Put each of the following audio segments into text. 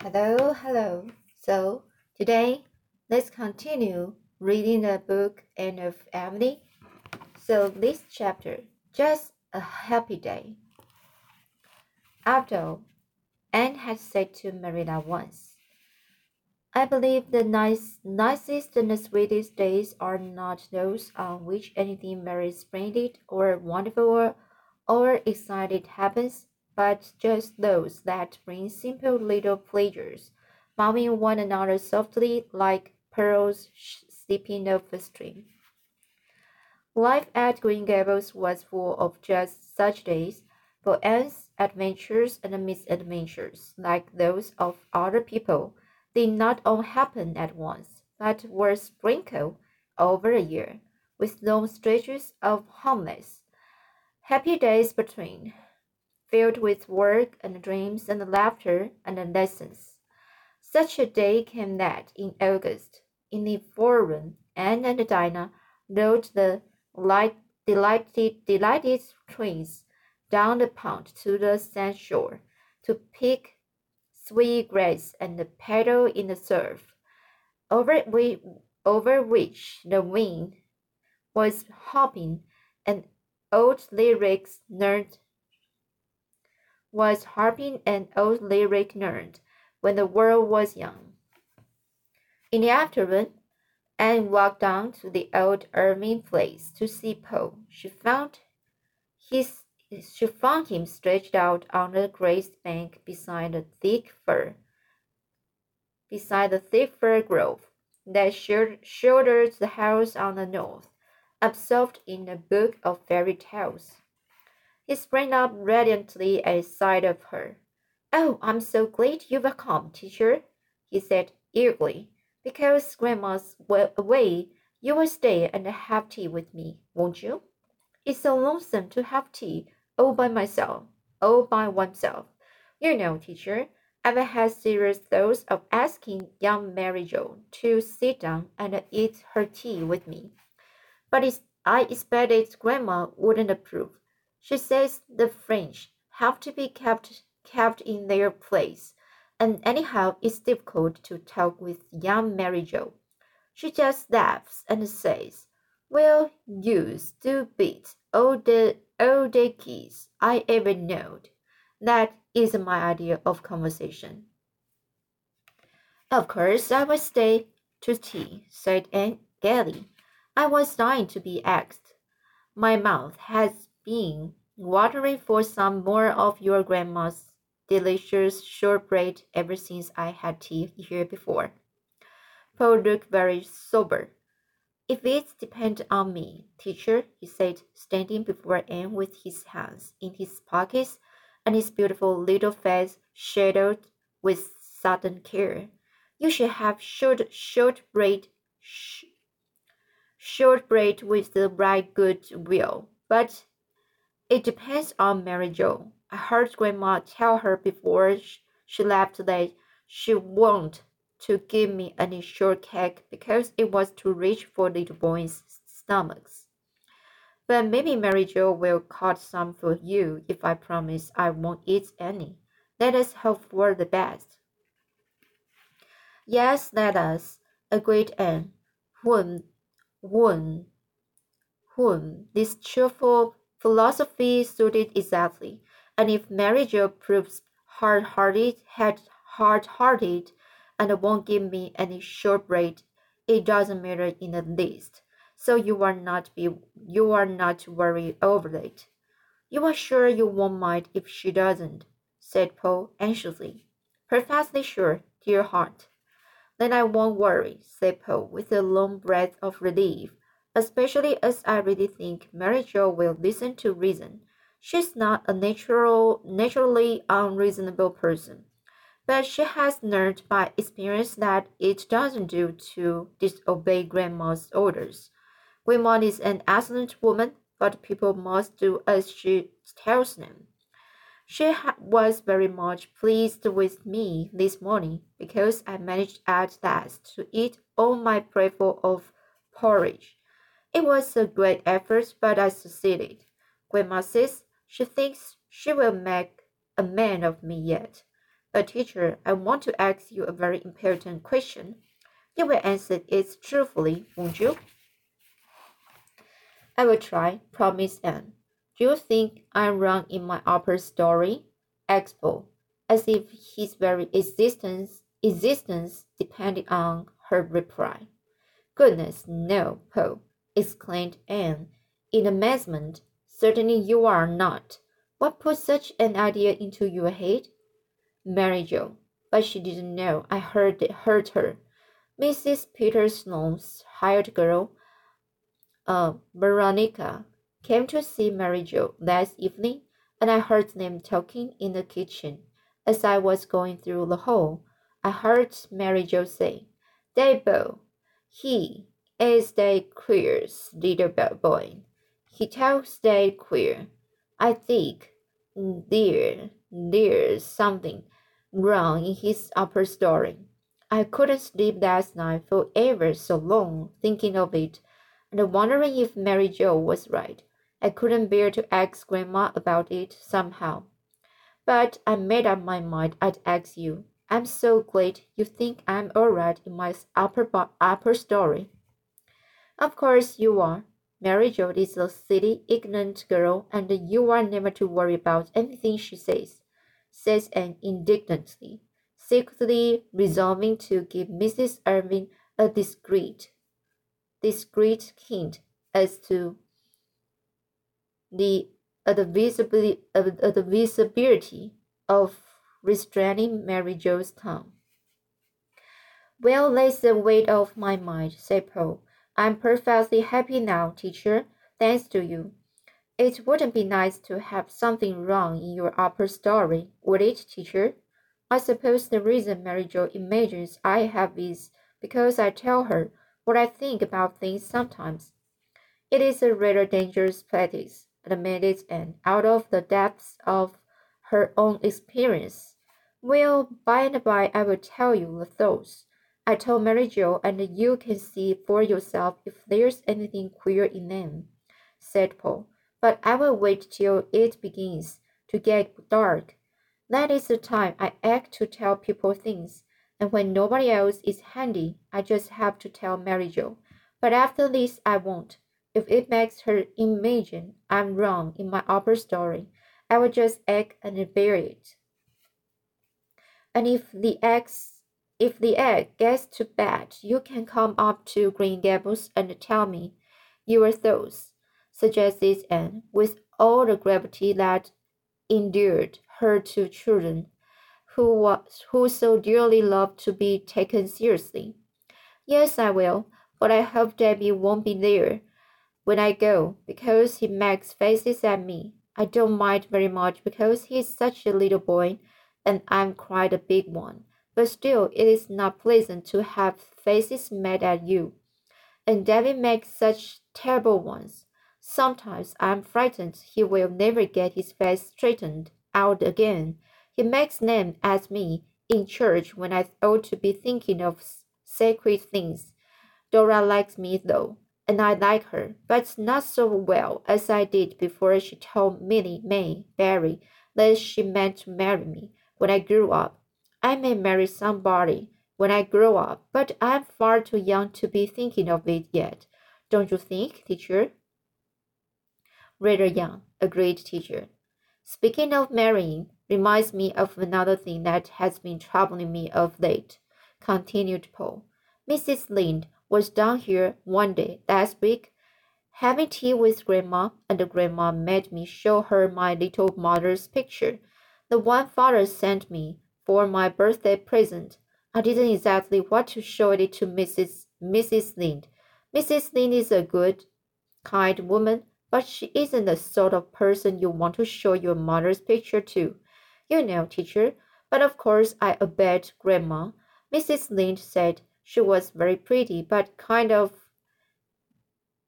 Hello, hello. So today, let's continue reading the book End of Emily. So this chapter, just a happy day. After all, Anne had said to Marilla once, I believe the nice, nicest and the sweetest days are not those on which anything very splendid or wonderful or, or exciting happens, but just those that bring simple little pleasures, bowing one another softly like pearls slipping off a string. Life at Green Gables was full of just such days, for Anne's adventures and misadventures, like those of other people, did not all happen at once, but were sprinkled over a year, with long stretches of homeless, happy days between filled with work and dreams and laughter and lessons. Such a day came that in August, in the foreroom, Anne and Dinah rode the light, delighted, delighted twins down the pond to the sandshore to pick sweet grass and paddle in the surf, over, we, over which the wind was hopping and old lyrics learned was harping an old lyric nerd when the world was young. In the afternoon, Anne walked down to the old Irving place to see Paul. She found his she found him stretched out on the grass bank beside the thick fir beside the thick fir grove that sheltered the house on the north, absorbed in a book of fairy tales. He sprang up radiantly at sight of her. Oh, I'm so glad you've come, teacher, he said eagerly. Because Grandma's away, you will stay and have tea with me, won't you? It's so lonesome to have tea all by myself, all by oneself. You know, teacher, I've had serious thoughts of asking young Mary Jo to sit down and eat her tea with me. But I expected Grandma wouldn't approve. She says the French have to be kept kept in their place, and anyhow it's difficult to talk with young Mary Jo. She just laughs and says, Well, you stupid all the all the kids I ever knowed. That is my idea of conversation. Of course I will stay to tea, said Aunt gaily. I was dying to be asked. My mouth has being watering for some more of your grandma's delicious shortbread ever since I had tea here before. Paul looked very sober. If it depends on me, teacher, he said, standing before Anne with his hands in his pockets and his beautiful little face shadowed with sudden care, you should have short shortbread, sh- shortbread with the right good will. But it depends on Mary Jo. I heard Grandma tell her before she left that she won't to give me any shortcake because it was too rich for little boys' stomachs. But maybe Mary Jo will cut some for you if I promise I won't eat any. Let us hope for the best. Yes, let us, agreed Anne, whom, whom, whom this cheerful Philosophy suited exactly, and if Mary Jo proves hard-hearted, hard-hearted, and won't give me any shortbread, it doesn't matter in the least. So you are not be you are not worry over it. You are sure you won't mind if she doesn't, said Paul anxiously. Perfectly sure, dear heart. Then I won't worry, said Paul with a long breath of relief especially as I really think Mary Jo will listen to reason. She's not a natural, naturally unreasonable person, but she has learned by experience that it doesn't do to disobey Grandma's orders. Grandma is an excellent woman, but people must do as she tells them. She was very much pleased with me this morning because I managed at last to eat all my plateful of porridge. It was a great effort, but I succeeded. Grandma says she thinks she will make a man of me yet. But, teacher, I want to ask you a very important question. You will answer it truthfully, won't you? I will try, promised Anne. Do you think I'm wrong in my upper story? Paul, as if his very existence existence depended on her reply. Goodness, no, Paul, exclaimed Anne in amazement. Certainly you are not. What put such an idea into your head? Mary Jo. But she didn't know I heard it hurt her. Mrs. Peter Sloane's hired girl, uh, Veronica, came to see Mary Jo last evening, and I heard them talking in the kitchen. As I was going through the hall, I heard Mary Jo say, Dabo, he is the queerest little boy. He talks that queer. I think there, there's something wrong in his upper story. I couldn't sleep last night for ever so long thinking of it and wondering if Mary Jo was right. I couldn't bear to ask Grandma about it somehow. But I made up my mind I'd ask you. I'm so glad you think I'm all right in my upper, upper story. Of course you are. Mary Jo is a silly, ignorant girl, and you are never to worry about anything she says, says Anne indignantly, secretly resolving to give Mrs. Irving a discreet, discreet hint as to the advisability, of restraining Mary Jo's tongue. Well, that's the weight off my mind, said Paul. I'm perfectly happy now, teacher, thanks to you. It wouldn't be nice to have something wrong in your upper story, would it, teacher? I suppose the reason Mary Jo imagines I have is because I tell her what I think about things sometimes. It is a rather dangerous practice, admitted Anne, out of the depths of her own experience. Well, by and by I will tell you the thoughts. I told Mary Jo, and you can see for yourself if there's anything queer in them, said Paul. But I will wait till it begins to get dark. That is the time I act to tell people things, and when nobody else is handy, I just have to tell Mary Jo. But after this, I won't. If it makes her imagine I'm wrong in my upper story, I will just act and bear it. And if the ex if the egg gets too bad, you can come up to Green Gables and tell me your thoughts, suggested Anne, with all the gravity that endeared her to children who was who so dearly loved to be taken seriously. Yes, I will, but I hope Debbie won't be there when I go, because he makes faces at me. I don't mind very much because he's such a little boy, and I'm quite a big one but still it is not pleasant to have faces made at you. And David makes such terrible ones. Sometimes I am frightened he will never get his face straightened out again. He makes them at me in church when I ought to be thinking of sacred things. Dora likes me though, and I like her, but not so well as I did before she told Minnie May Barry that she meant to marry me when I grew up. I may marry somebody when I grow up, but I'm far too young to be thinking of it yet. Don't you think, teacher? Rather young, agreed teacher. Speaking of marrying reminds me of another thing that has been troubling me of late, continued Paul. Mrs. Lynde was down here one day last week having tea with Grandma, and Grandma made me show her my little mother's picture, the one father sent me for my birthday present. I didn't exactly want to show it to Mrs. Mrs. Lynde. Mrs. Lynde is a good, kind woman, but she isn't the sort of person you want to show your mother's picture to. You know, teacher. But of course I obeyed Grandma. Mrs. Lynde said she was very pretty, but kind of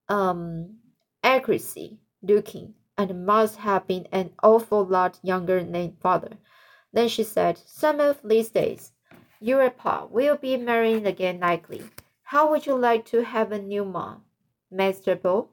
um accuracy looking, and must have been an awful lot younger than father. Then she said, Some of these days, you and Pa will be marrying again likely. How would you like to have a new mom, Mr. Bo?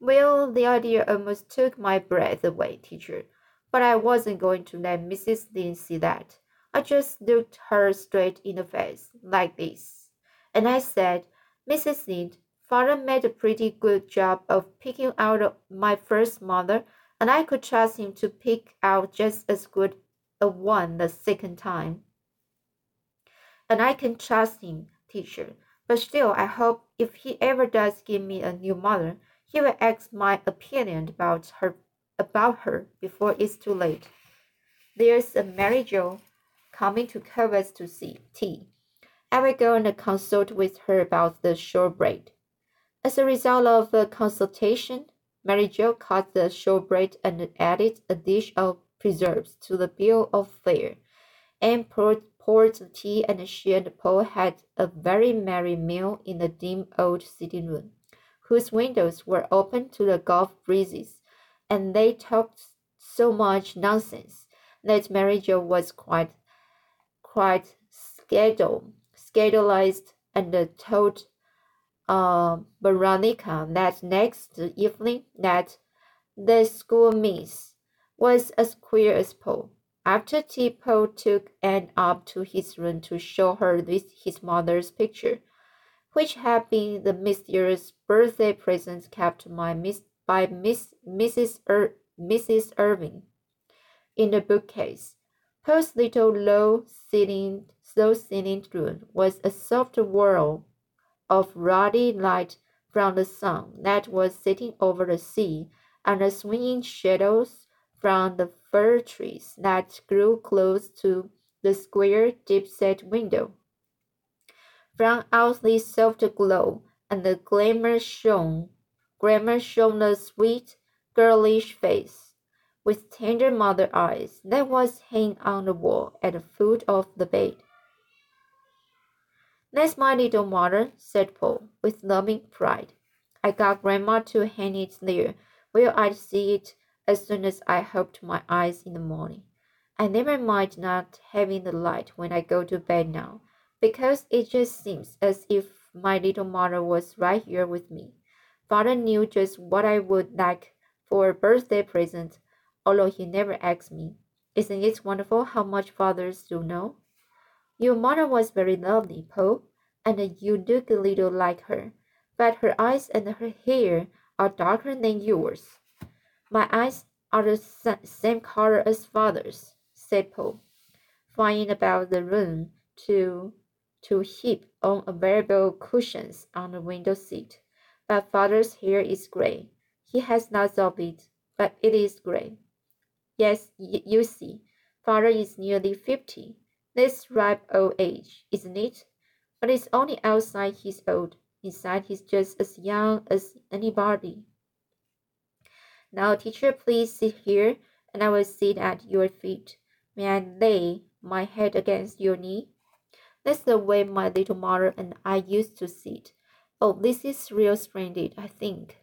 Well, the idea almost took my breath away, teacher, but I wasn't going to let Mrs. Lynde see that. I just looked her straight in the face, like this. And I said, Mrs. Lynde, father made a pretty good job of picking out my first mother, and I could trust him to pick out just as good a one the second time. And I can trust him, teacher. But still, I hope if he ever does give me a new mother, he will ask my opinion about her about her before it's too late. There's a Mary Jo coming to Covers to see tea. I will go and consult with her about the shortbread. As a result of the consultation, Mary Jo cut the shortbread and added a dish of preserves to the bill of fare, and poured, the tea and she and Paul had a very merry meal in the dim old sitting room, whose windows were open to the Gulf breezes, and they talked so much nonsense that Mary Jo was quite quite scandal, scandalized and told uh, Veronica that next evening that the school miss was as queer as Paul. After tea, Paul took Anne up to his room to show her this, his mother's picture, which had been the mysterious birthday present kept by Miss, by Miss Mrs. Ir, Mrs. Irving in the bookcase. Paul's little low ceilinged, low ceilinged room was a soft whirl of ruddy light from the sun that was setting over the sea, and the swinging shadows from the fir trees that grew close to the square deep-set window. From out this soft glow and the glamour shone, glimmer shone the sweet, girlish face with tender mother eyes that was hanging on the wall at the foot of the bed. That's my little mother, said Paul, with loving pride. I got Grandma to hang it there where I'd see it as soon as I opened my eyes in the morning. I never mind not having the light when I go to bed now, because it just seems as if my little mother was right here with me. Father knew just what I would like for a birthday present although he never asked me. Isn't it wonderful how much fathers do know? Your mother was very lovely, Paul, and you look a little like her, but her eyes and her hair are darker than yours. My eyes are the same color as father's, said Paul, flying about the room to to heap on available cushions on the window seat. But father's hair is gray. He has lots of it, but it is gray. Yes, you see, father is nearly fifty. This ripe old age, isn't it? But it's only outside he's old. Inside he's just as young as anybody. Now, teacher, please sit here, and I will sit at your feet. May I lay my head against your knee? That's the way my little mother and I used to sit. Oh, this is real splendid, I think.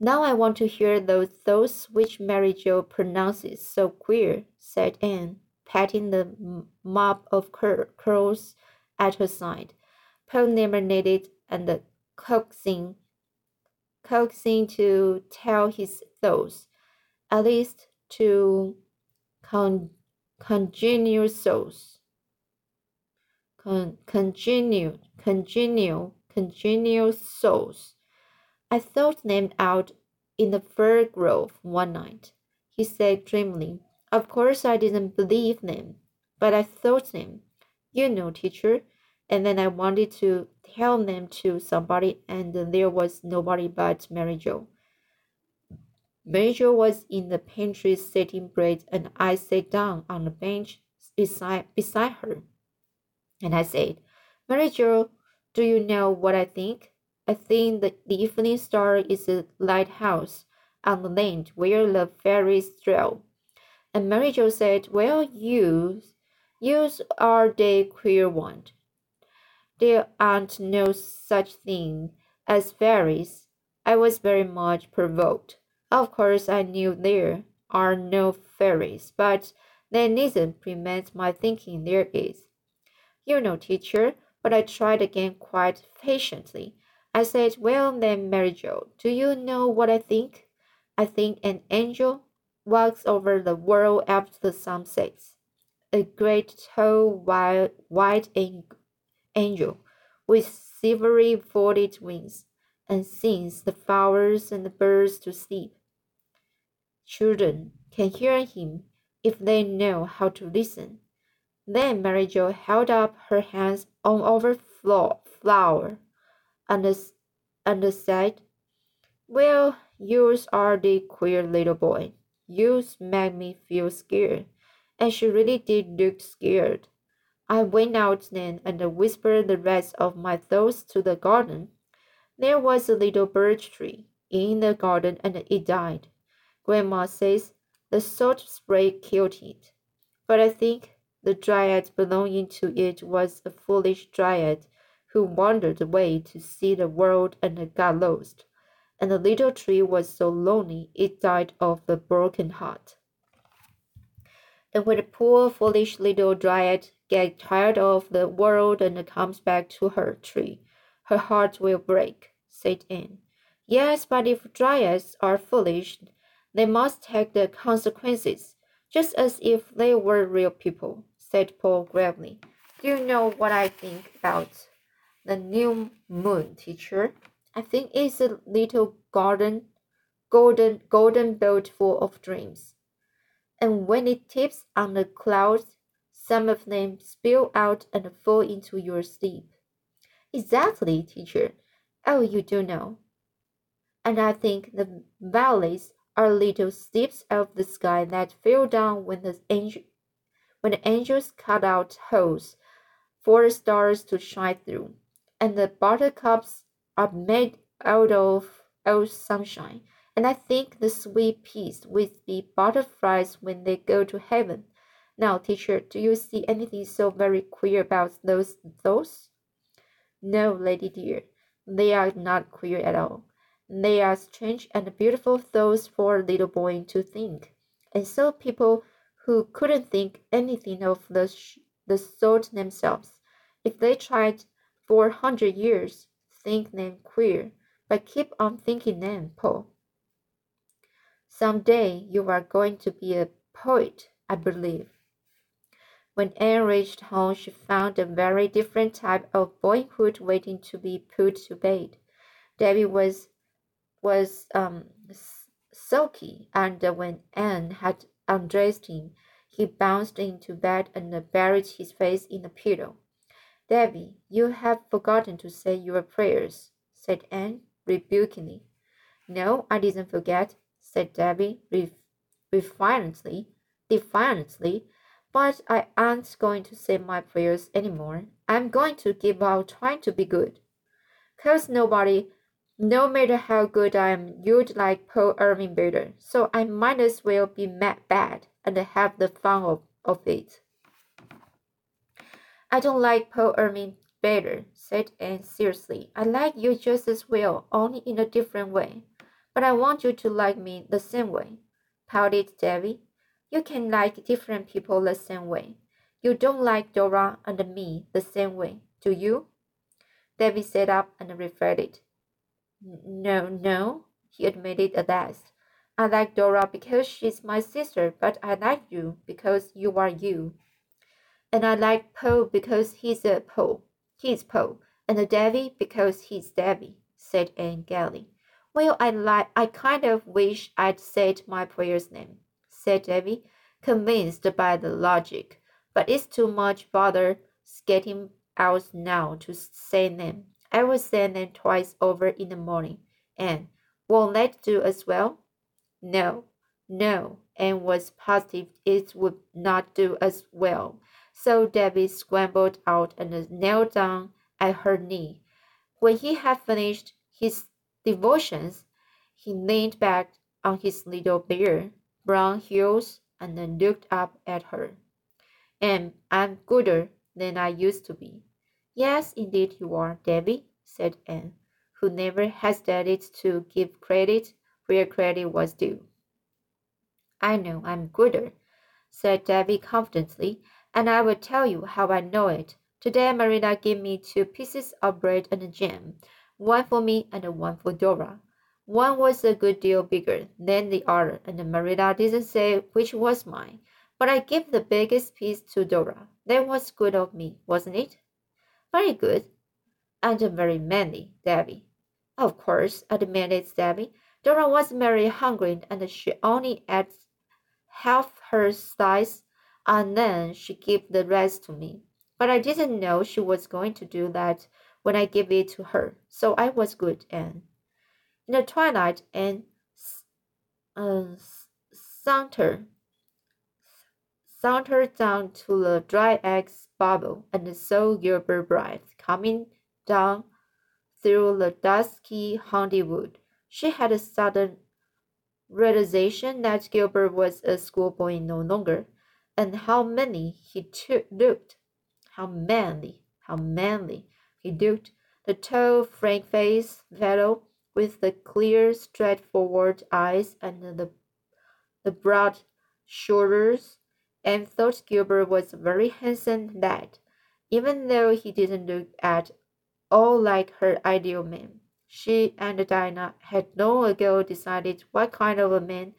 Now I want to hear those thoughts which Mary Jo pronounces so queer, said Anne, patting the mop of cur curls at her side. Needed and coaxing, coaxing to tell his thoughts, at least to con congenial souls. Con congenial, congenial, congenial souls. I thought them out in the fir grove one night, he said dreamily. Of course, I didn't believe them, but I thought them. You know, teacher. And then I wanted to tell them to somebody, and there was nobody but Mary Jo. Mary Jo was in the pantry setting bread, and I sat down on the bench beside, beside her. And I said, Mary Jo, do you know what I think? I think the, the evening star is a lighthouse on the land where the fairies dwell. And Mary Jo said, Well, you, yous are the queer one. There aren't no such thing as fairies. I was very much provoked. Of course, I knew there are no fairies, but that needn't prevent my thinking there is. You know, teacher, but I tried again quite patiently. I said, Well then, Mary Jo, do you know what I think? I think an angel walks over the world after the sun a great tall white, white angel with silvery folded wings, and sings the flowers and the birds to sleep. Children can hear him if they know how to listen. Then Mary Jo held up her hands on our flower and, and said, Well, yours are the queer little boy. You make me feel scared. And she really did look scared. I went out then and whispered the rest of my thoughts to the garden. There was a little birch tree in the garden and it died. Grandma says the salt spray killed it. But I think the dryad belonging to it was a foolish dryad who wandered away to see the world and got lost. And the little tree was so lonely it died of a broken heart. And when the poor foolish little dryad gets tired of the world and comes back to her tree, her heart will break, said Anne. Yes, but if dryads are foolish, they must take the consequences, just as if they were real people said Paul gravely. Do you know what I think about the new moon, teacher? I think it's a little garden, golden, golden boat full of dreams. And when it tips on the clouds, some of them spill out and fall into your sleep. Exactly, teacher. Oh, you do know. And I think the valleys are little slips of the sky that fell down when the angel when the angels cut out holes for the stars to shine through, and the buttercups are made out of old sunshine. And I think the sweet peas will be butterflies when they go to heaven. Now, teacher, do you see anything so very queer about those thoughts? No, lady dear, they are not queer at all. They are strange and beautiful thoughts for a little boy to think. And so people who couldn't think anything of the, the sort themselves, if they tried for a hundred years, think them queer, but keep on thinking them, Paul. Some day you are going to be a poet, I believe. When Anne reached home, she found a very different type of boyhood waiting to be put to bed. Debbie was was um sulky, and when Anne had undressed him, he bounced into bed and buried his face in the pillow. Debbie, you have forgotten to say your prayers, said Anne rebukingly. No, I didn't forget, said Debbie defiantly, defiantly. But I aren't going to say my prayers any more. I'm going to give up trying to be good. Cause nobody no matter how good I am, you'd like Paul Irving better, so I might as well be mad bad and have the fun of, of it. I don't like Paul Irving better, said Anne seriously. I like you just as well, only in a different way. But I want you to like me the same way, pouted Debbie. You can like different people the same way. You don't like Dora and me the same way, do you? Debbie sat up and reflected. No, no, he admitted at last. I like Dora because she's my sister, but I like you because you are you. And I like Paul because he's a Paul. He's Paul. And Davy because he's Davy, said Anne gaily. Well, I like I kind of wish I'd said my prayer's name, said Davy, convinced by the logic. But it's too much bother getting out now to say them. I will send them twice over in the morning. And won't that do as well? No, no, Anne was positive it would not do as well. So Debbie scrambled out and knelt down at her knee. When he had finished his devotions, he leaned back on his little bare brown heels and looked up at her. And I'm gooder than I used to be. Yes, indeed you are, Debbie, said Anne, who never hesitated to give credit where credit was due. I know I'm gooder, said Debbie confidently, and I will tell you how I know it. Today Marilla gave me two pieces of bread and jam, one for me and one for Dora. One was a good deal bigger than the other, and Marilla didn't say which was mine, But I gave the biggest piece to Dora. That was good of me, wasn't it? Very good. And very manly, Debbie. Of course, admitted Debbie. Dora was very hungry and she only ate half her slice and then she gave the rest to me. But I didn't know she was going to do that when I gave it to her, so I was good, Anne. In the twilight, Anne uh, saunter, sauntered down to the dry eggs bubble and saw Gilbert Blythe coming down through the dusky haunted wood. She had a sudden realization that Gilbert was a schoolboy no longer, and how many he looked. How manly, how manly he looked. The tall, frank face, fellow, with the clear, straightforward eyes and the, the broad shoulders, and thought Gilbert was a very handsome lad, even though he didn't look at all like her ideal man. She and Dinah had long ago decided what kind of a man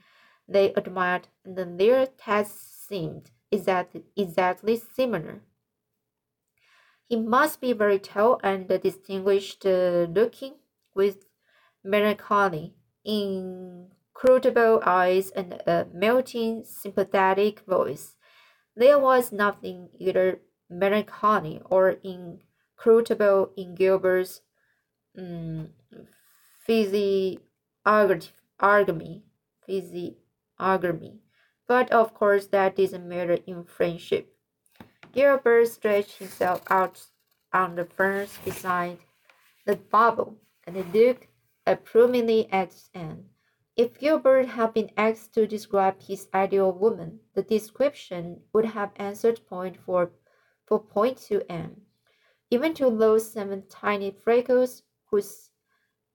they admired, and their tastes seemed exactly, exactly similar. He must be very tall and distinguished uh, looking, with melancholy, inscrutable eyes and a melting, sympathetic voice. There was nothing either melancholy or inscrutable in Gilbert's um, physiognomy, physiognomy. But of course, that doesn't matter in friendship. Gilbert stretched himself out on the ferns beside the bubble and looked approvingly at Anne. If Gilbert had been asked to describe his ideal woman, the description would have answered point for, for point to Anne, even to those seven tiny freckles whose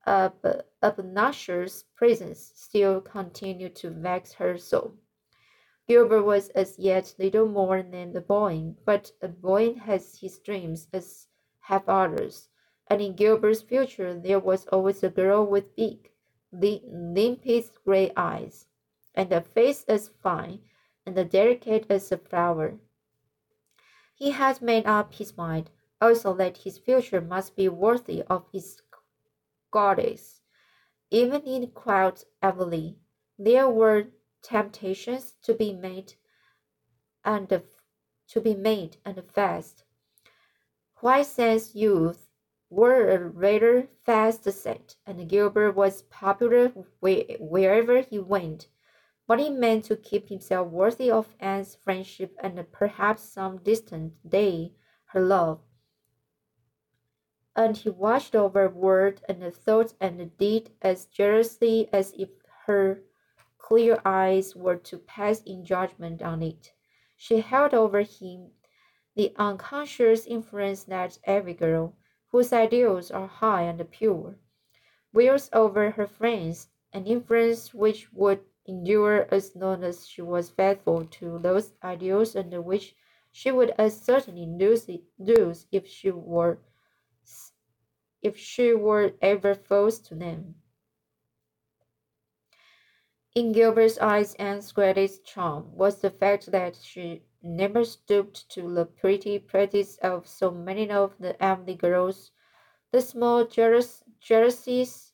obnoxious presence still continued to vex her soul. Gilbert was as yet little more than a boy, but a boy has his dreams as have others, and in Gilbert's future there was always a girl with big, limpid gray eyes, and a face as fine and delicate as a flower. He had made up his mind also that his future must be worthy of his goddess. Even in quiet Avonlea, there were temptations to be made and to be made and fast. White Sands youth were a rather fast set, and Gilbert was popular wherever he went. But he meant to keep himself worthy of Anne's friendship and perhaps some distant day her love and he watched over word and thought and deed as jealously as if her clear eyes were to pass in judgment on it. She held over him the unconscious influence that every girl, whose ideals are high and pure, wields over her friends, an influence which would endure as long as she was faithful to those ideals and which she would as certainly lose, it, lose if she were if she were ever false to them. In Gilbert's eyes Anne's greatest charm was the fact that she never stooped to the pretty practice of so many of the Avonlea girls, the small jealous, jealousies,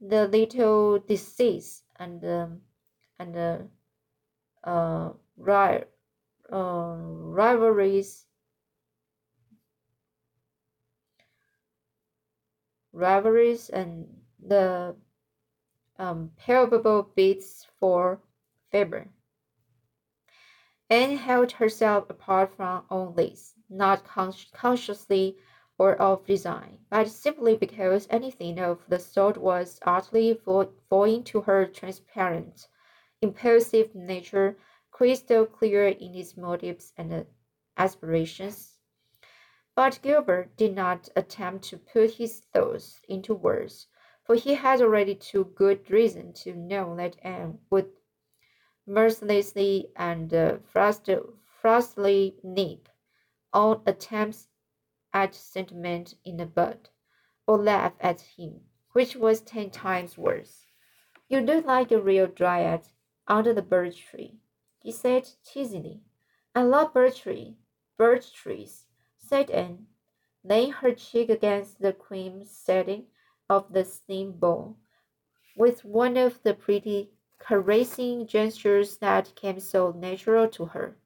the little deceits, and um, and uh, uh, ri- uh, rivalries rivalries and the um, palpable beats for Faber. Anne held herself apart from all this, not con consciously or of design, but simply because anything of the sort was utterly foreign to her transparent, impulsive nature, crystal clear in its motives and uh, aspirations. But Gilbert did not attempt to put his thoughts into words, for he had already too good reason to know that Anne would mercilessly and uh, frostily nip all attempts at sentiment in the bud, or laugh at him, which was ten times worse. You look like a real dryad under the birch tree. he said teasingly. I love birch tree, birch trees, said Anne, laying her cheek against the cream setting of the steam bowl, with one of the pretty caressing gestures that came so natural to her.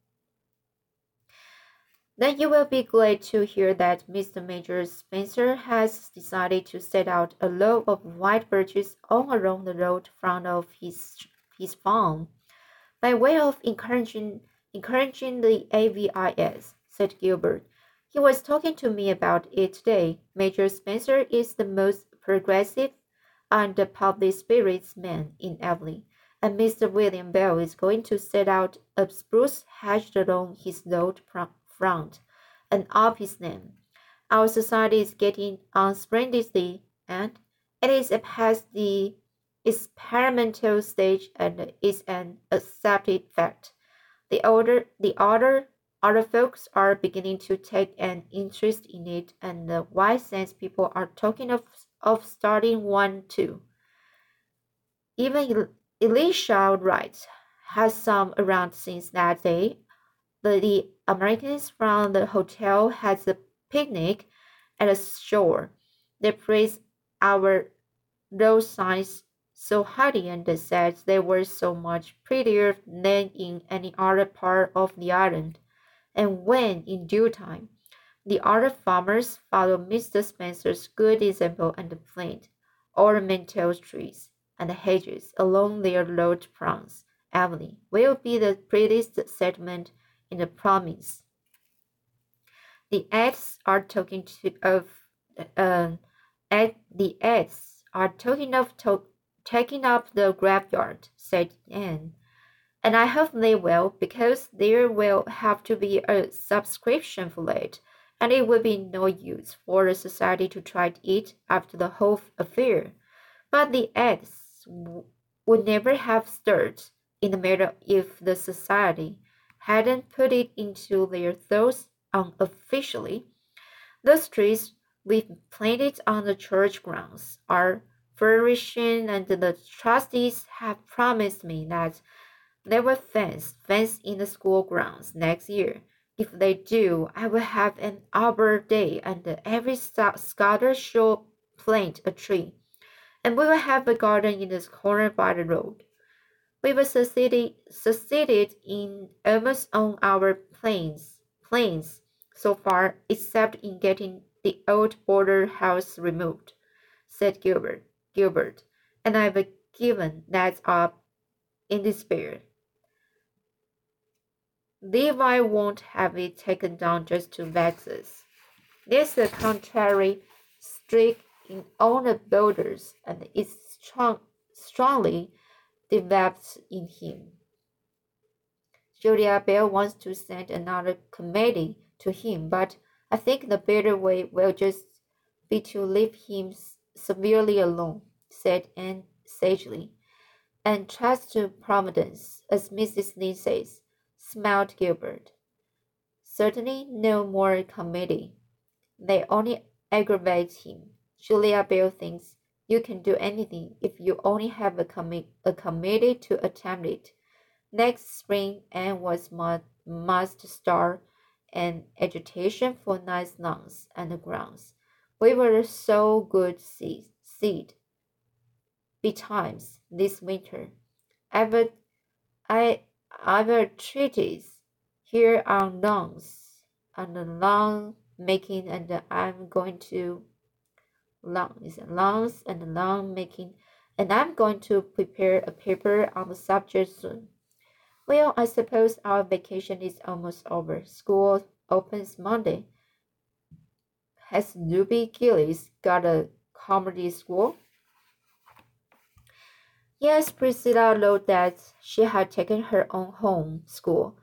Then you will be glad to hear that Mr. Major Spencer has decided to set out a row of white birches all along the road front of his his farm, by way of encouraging encouraging the AVIS, said Gilbert. He was talking to me about it today. Major Spencer is the most progressive and public spirits man in Avonlea, and Mr. William Bell is going to set out a spruce hedge along his road front and up his name. Our society is getting on splendidly, and it is past the experimental stage and is an accepted fact. The older, the older, other folks are beginning to take an interest in it, and the White Sands people are talking of of starting one too. Even Elisha Wright has some around since that day, the, the Americans from the hotel had a picnic at the shore. They praised our road signs so highly and said they were so much prettier than in any other part of the island. And when, in due time, the other farmers followed Mr. Spencer's good example and planted ornamental trees and the hedges along their road fronts, Avonlea will be the prettiest settlement in the province. The ads are talking to, of uh, ad, the ads are talking of to, taking up the graveyard, said Anne. And I hope they will, because there will have to be a subscription for it, and it would be no use for the society to try it after the whole affair. But the ads would never have stirred in the matter if the society hadn't put it into their thoughts unofficially. The trees we've planted on the church grounds are flourishing, and the trustees have promised me that they will fence fence in the school grounds next year. If they do, I will have an Arbor Day, and every scholar shall plant a tree, and we will have a garden in this corner by the road. We've succeeded, succeeded in almost all our plans, plans so far, except in getting the old Boulter house removed, said Gilbert. Gilbert, and I've given that up in despair. Levi won't have it taken down just to vex us. There's a contrary streak in all the Boulters, and it's strong, strongly developed in him. Julia Bell wants to send another committee to him, but I think the better way will just be to leave him severely alone, said Anne sagely, and trust to Providence, as Mrs. Lynde says, smiled Gilbert. Certainly no more committee. They only aggravate him. Julia Bell thinks you can do anything if you only have a, commi- a committee to attempt it. Next spring, Anne was mu- must start an agitation for nice lawns and grounds. We were so good seed, seed betimes this winter. I've, I, I've treaties here on lawns and the lawn making, and I'm going to long is lungs and lung making, and I'm going to prepare a paper on the subject soon. Well, I suppose our vacation is almost over. School opens Monday. Has Ruby Gillis got a Carmody school? Yes, Priscilla wrote that she had taken her own home school.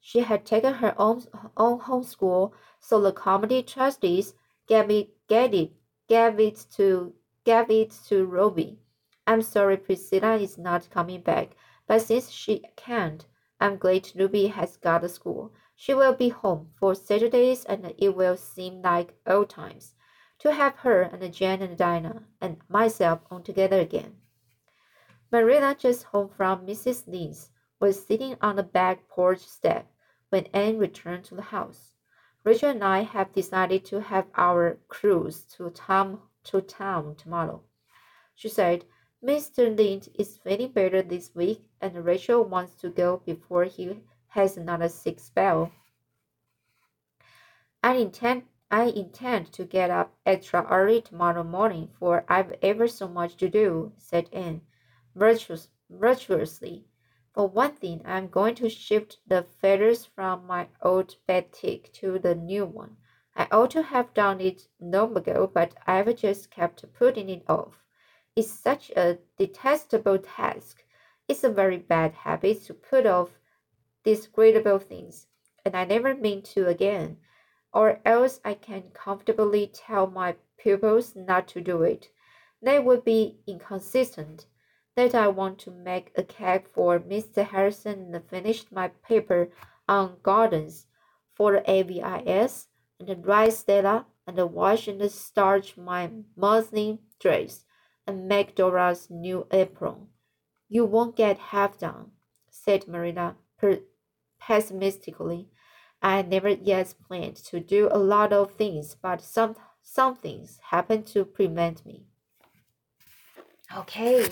She had taken her own, own home school, so the Carmody trustees gave me, gave it gave it to gave it to Ruby. I'm sorry Priscilla is not coming back, but since she can't, I'm glad Ruby has got a school. She will be home for Saturdays and it will seem like old times to have her and Jan and Dinah and myself on together again. Marilla, just home from Mrs. Lynde's, was sitting on the back porch step when Anne returned to the house. Rachel and I have decided to have our cruise to town, to town tomorrow. She said, Mr. Lynde is feeling better this week, and Rachel wants to go before he has another sick spell. I intend I intend to get up extra early tomorrow morning, for I've ever so much to do, said Anne, virtuous, virtuously. For one thing, I'm going to shift the feathers from my old batik to the new one. I ought to have done it long ago, but I've just kept putting it off. It's such a detestable task. It's a very bad habit to put off disagreeable things, and I never mean to again or else I can comfortably tell my pupils not to do it. They would be inconsistent. That I want to make a cake for Mr. Harrison and finish my paper on gardens for the AVIS and write Stella and wash and starch my muslin dress and make Dora's new apron. You won't get half done, said Marilla pessimistically. I never yet planned to do a lot of things, but some some things happen to prevent me. Okay,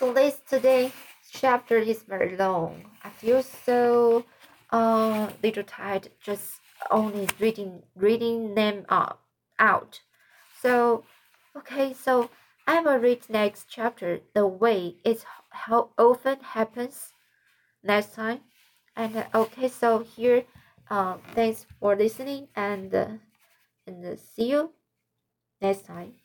so this today chapter is very long. I feel so uh little tired just only reading reading them up out. So okay, so I will read next chapter the way it how often happens next time. And uh, okay, so here uh, thanks for listening and uh, and see you next time.